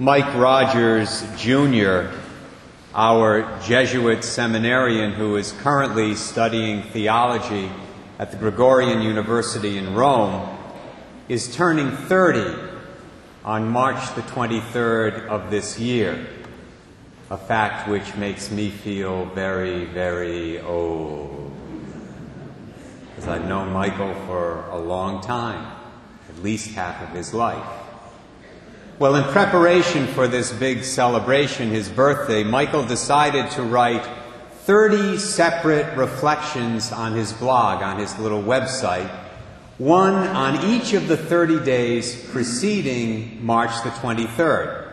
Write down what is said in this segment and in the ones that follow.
Mike Rogers Jr., our Jesuit seminarian who is currently studying theology at the Gregorian University in Rome, is turning 30 on March the 23rd of this year, a fact which makes me feel very, very old. Because I've known Michael for a long time, at least half of his life. Well, in preparation for this big celebration, his birthday, Michael decided to write 30 separate reflections on his blog, on his little website, one on each of the 30 days preceding March the 23rd.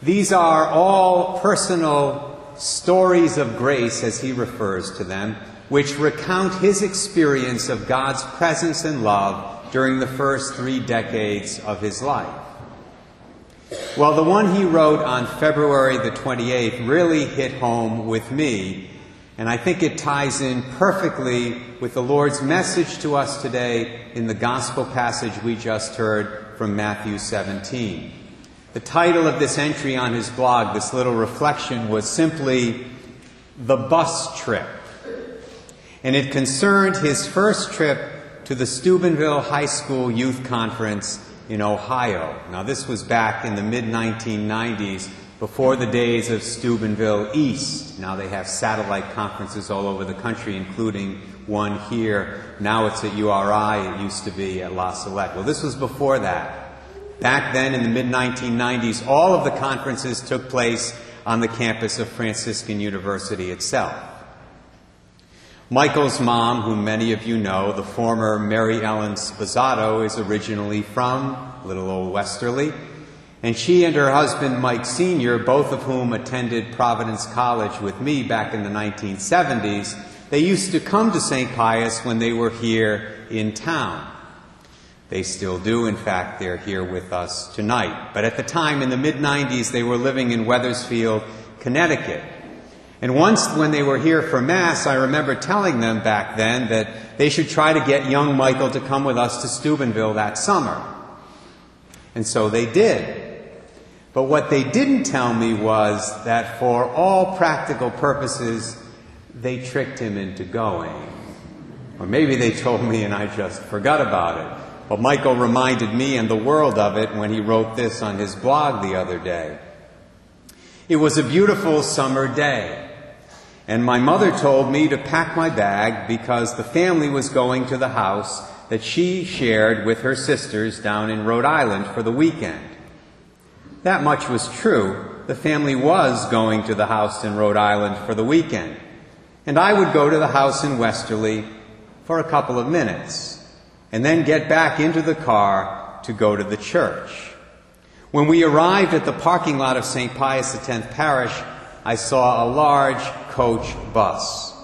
These are all personal stories of grace, as he refers to them, which recount his experience of God's presence and love during the first three decades of his life. Well, the one he wrote on February the 28th really hit home with me, and I think it ties in perfectly with the Lord's message to us today in the gospel passage we just heard from Matthew 17. The title of this entry on his blog, this little reflection, was simply The Bus Trip. And it concerned his first trip to the Steubenville High School Youth Conference in Ohio. Now, this was back in the mid 1990s, before the days of Steubenville East. Now they have satellite conferences all over the country, including one here. Now it's at URI, it used to be at La Salette. Well, this was before that. Back then, in the mid 1990s, all of the conferences took place on the campus of Franciscan University itself. Michael's mom, whom many of you know, the former Mary Ellen Sposato, is originally from little old Westerly. And she and her husband, Mike Sr., both of whom attended Providence College with me back in the 1970s, they used to come to St. Pius when they were here in town. They still do. In fact, they're here with us tonight. But at the time, in the mid 90s, they were living in Wethersfield, Connecticut. And once, when they were here for Mass, I remember telling them back then that they should try to get young Michael to come with us to Steubenville that summer. And so they did. But what they didn't tell me was that for all practical purposes, they tricked him into going. Or maybe they told me and I just forgot about it. But Michael reminded me and the world of it when he wrote this on his blog the other day. It was a beautiful summer day. And my mother told me to pack my bag because the family was going to the house that she shared with her sisters down in Rhode Island for the weekend. That much was true. The family was going to the house in Rhode Island for the weekend. And I would go to the house in Westerly for a couple of minutes and then get back into the car to go to the church. When we arrived at the parking lot of St. Pius X Parish, I saw a large coach bus.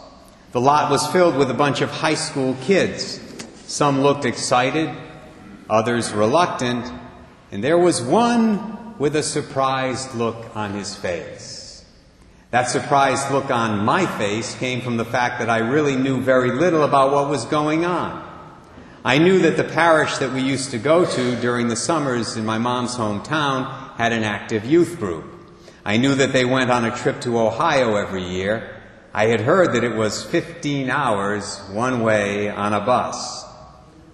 The lot was filled with a bunch of high school kids. Some looked excited, others reluctant, and there was one with a surprised look on his face. That surprised look on my face came from the fact that I really knew very little about what was going on. I knew that the parish that we used to go to during the summers in my mom's hometown had an active youth group. I knew that they went on a trip to Ohio every year. I had heard that it was 15 hours one way on a bus.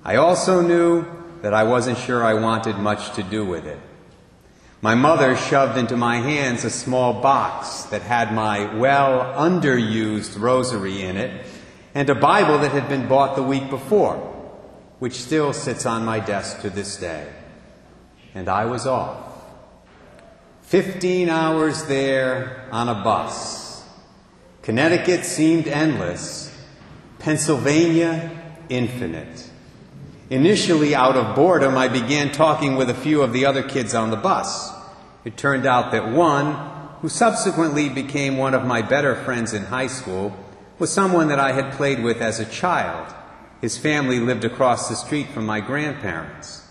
I also knew that I wasn't sure I wanted much to do with it. My mother shoved into my hands a small box that had my well underused rosary in it and a Bible that had been bought the week before, which still sits on my desk to this day. And I was off. 15 hours there on a bus. Connecticut seemed endless, Pennsylvania infinite. Initially, out of boredom, I began talking with a few of the other kids on the bus. It turned out that one, who subsequently became one of my better friends in high school, was someone that I had played with as a child. His family lived across the street from my grandparents.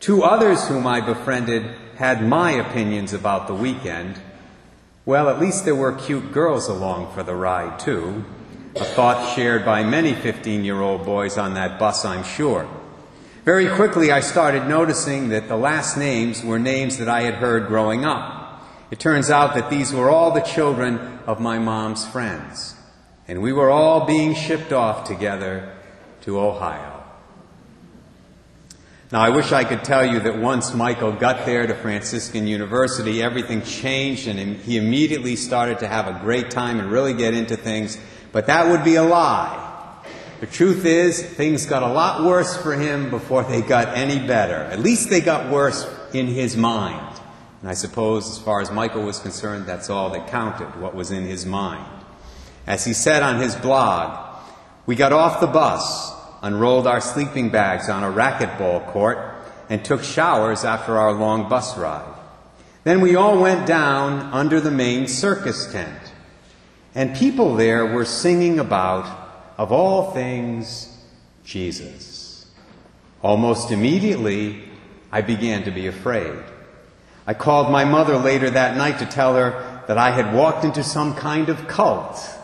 Two others whom I befriended had my opinions about the weekend. Well, at least there were cute girls along for the ride, too. A thought shared by many 15 year old boys on that bus, I'm sure. Very quickly, I started noticing that the last names were names that I had heard growing up. It turns out that these were all the children of my mom's friends, and we were all being shipped off together to Ohio. Now, I wish I could tell you that once Michael got there to Franciscan University, everything changed and he immediately started to have a great time and really get into things, but that would be a lie. The truth is, things got a lot worse for him before they got any better. At least they got worse in his mind. And I suppose, as far as Michael was concerned, that's all that counted, what was in his mind. As he said on his blog, we got off the bus unrolled our sleeping bags on a racquetball court, and took showers after our long bus ride. Then we all went down under the main circus tent. And people there were singing about, of all things, Jesus. Almost immediately, I began to be afraid. I called my mother later that night to tell her that I had walked into some kind of cult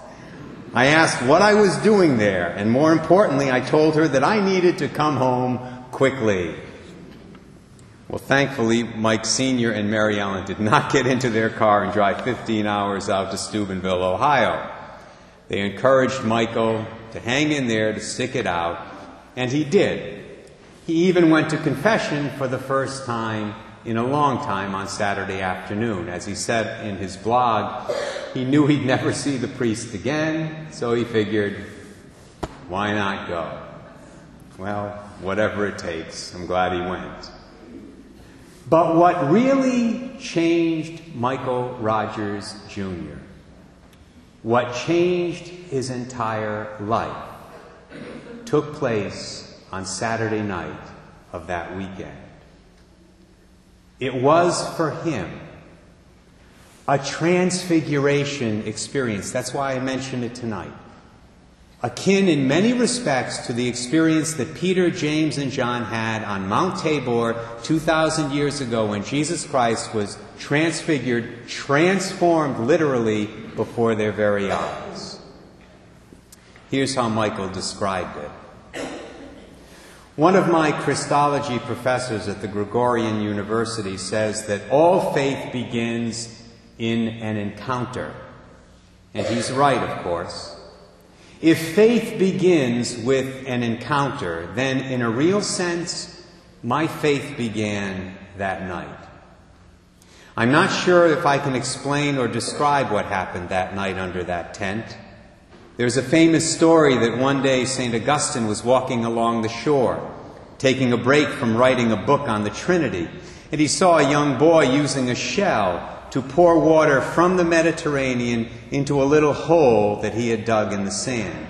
I asked what I was doing there, and more importantly, I told her that I needed to come home quickly. Well, thankfully, Mike Sr. and Mary Ellen did not get into their car and drive 15 hours out to Steubenville, Ohio. They encouraged Michael to hang in there, to stick it out, and he did. He even went to confession for the first time in a long time on Saturday afternoon. As he said in his blog, he knew he'd never see the priest again, so he figured, why not go? Well, whatever it takes, I'm glad he went. But what really changed Michael Rogers Jr., what changed his entire life, took place on Saturday night of that weekend. It was for him a transfiguration experience. That's why I mention it tonight. Akin in many respects to the experience that Peter, James, and John had on Mount Tabor 2,000 years ago when Jesus Christ was transfigured, transformed literally before their very eyes. Here's how Michael described it. One of my Christology professors at the Gregorian University says that all faith begins in an encounter. And he's right, of course. If faith begins with an encounter, then in a real sense, my faith began that night. I'm not sure if I can explain or describe what happened that night under that tent. There's a famous story that one day St. Augustine was walking along the shore, taking a break from writing a book on the Trinity, and he saw a young boy using a shell to pour water from the Mediterranean into a little hole that he had dug in the sand.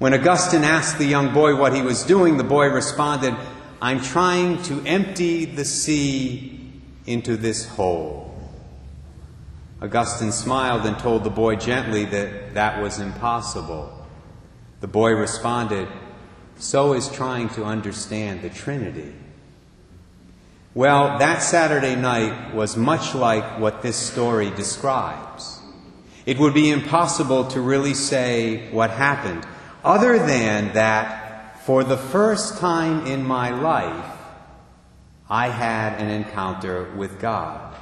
When Augustine asked the young boy what he was doing, the boy responded, I'm trying to empty the sea into this hole. Augustine smiled and told the boy gently that that was impossible. The boy responded, So is trying to understand the Trinity. Well, that Saturday night was much like what this story describes. It would be impossible to really say what happened, other than that for the first time in my life, I had an encounter with God.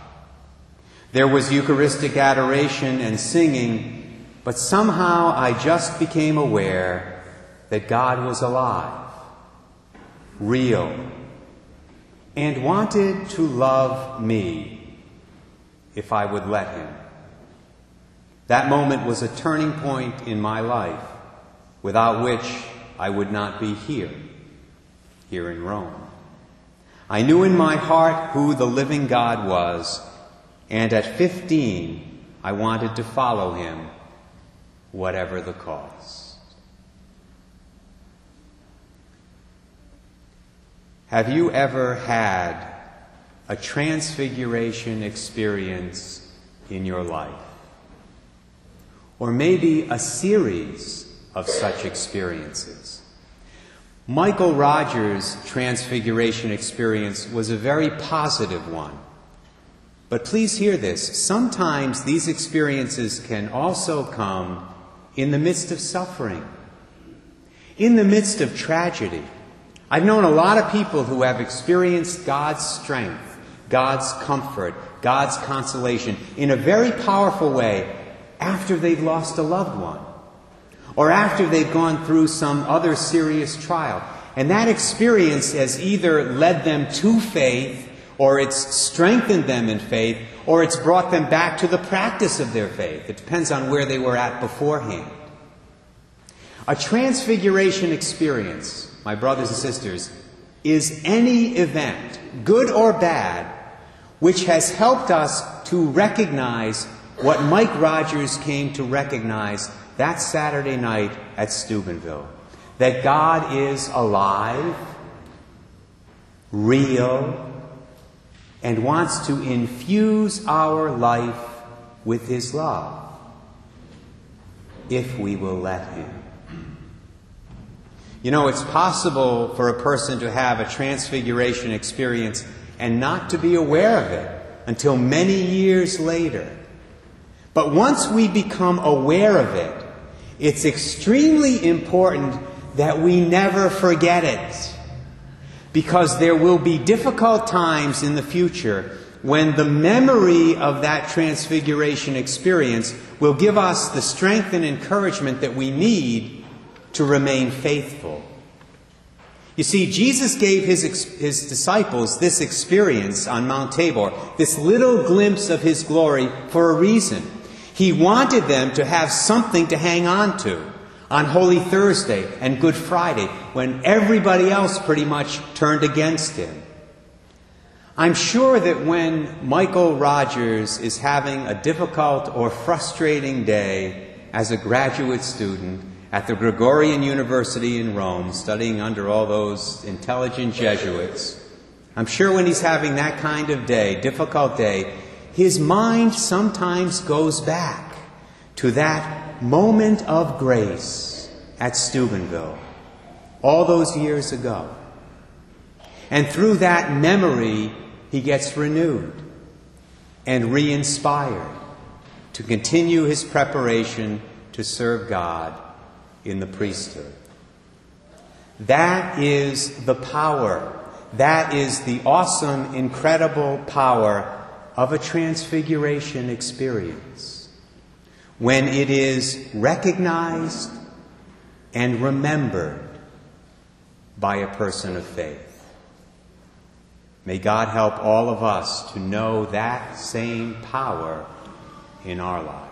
There was Eucharistic adoration and singing, but somehow I just became aware that God was alive, real, and wanted to love me if I would let him. That moment was a turning point in my life, without which I would not be here, here in Rome. I knew in my heart who the living God was and at 15, I wanted to follow him, whatever the cost. Have you ever had a transfiguration experience in your life? Or maybe a series of such experiences? Michael Rogers' transfiguration experience was a very positive one. But please hear this. Sometimes these experiences can also come in the midst of suffering, in the midst of tragedy. I've known a lot of people who have experienced God's strength, God's comfort, God's consolation in a very powerful way after they've lost a loved one or after they've gone through some other serious trial. And that experience has either led them to faith, or it's strengthened them in faith, or it's brought them back to the practice of their faith. It depends on where they were at beforehand. A transfiguration experience, my brothers and sisters, is any event, good or bad, which has helped us to recognize what Mike Rogers came to recognize that Saturday night at Steubenville that God is alive, real, and wants to infuse our life with His love if we will let Him. You know, it's possible for a person to have a transfiguration experience and not to be aware of it until many years later. But once we become aware of it, it's extremely important that we never forget it. Because there will be difficult times in the future when the memory of that transfiguration experience will give us the strength and encouragement that we need to remain faithful. You see, Jesus gave his, his disciples this experience on Mount Tabor, this little glimpse of his glory for a reason. He wanted them to have something to hang on to on Holy Thursday and Good Friday when everybody else pretty much turned against him. I'm sure that when Michael Rogers is having a difficult or frustrating day as a graduate student at the Gregorian University in Rome, studying under all those intelligent Jesuits, I'm sure when he's having that kind of day, difficult day, his mind sometimes goes back to that moment of grace at Steubenville all those years ago. And through that memory, he gets renewed and re inspired to continue his preparation to serve God in the priesthood. That is the power, that is the awesome, incredible power of a transfiguration experience when it is recognized and remembered by a person of faith. May God help all of us to know that same power in our lives.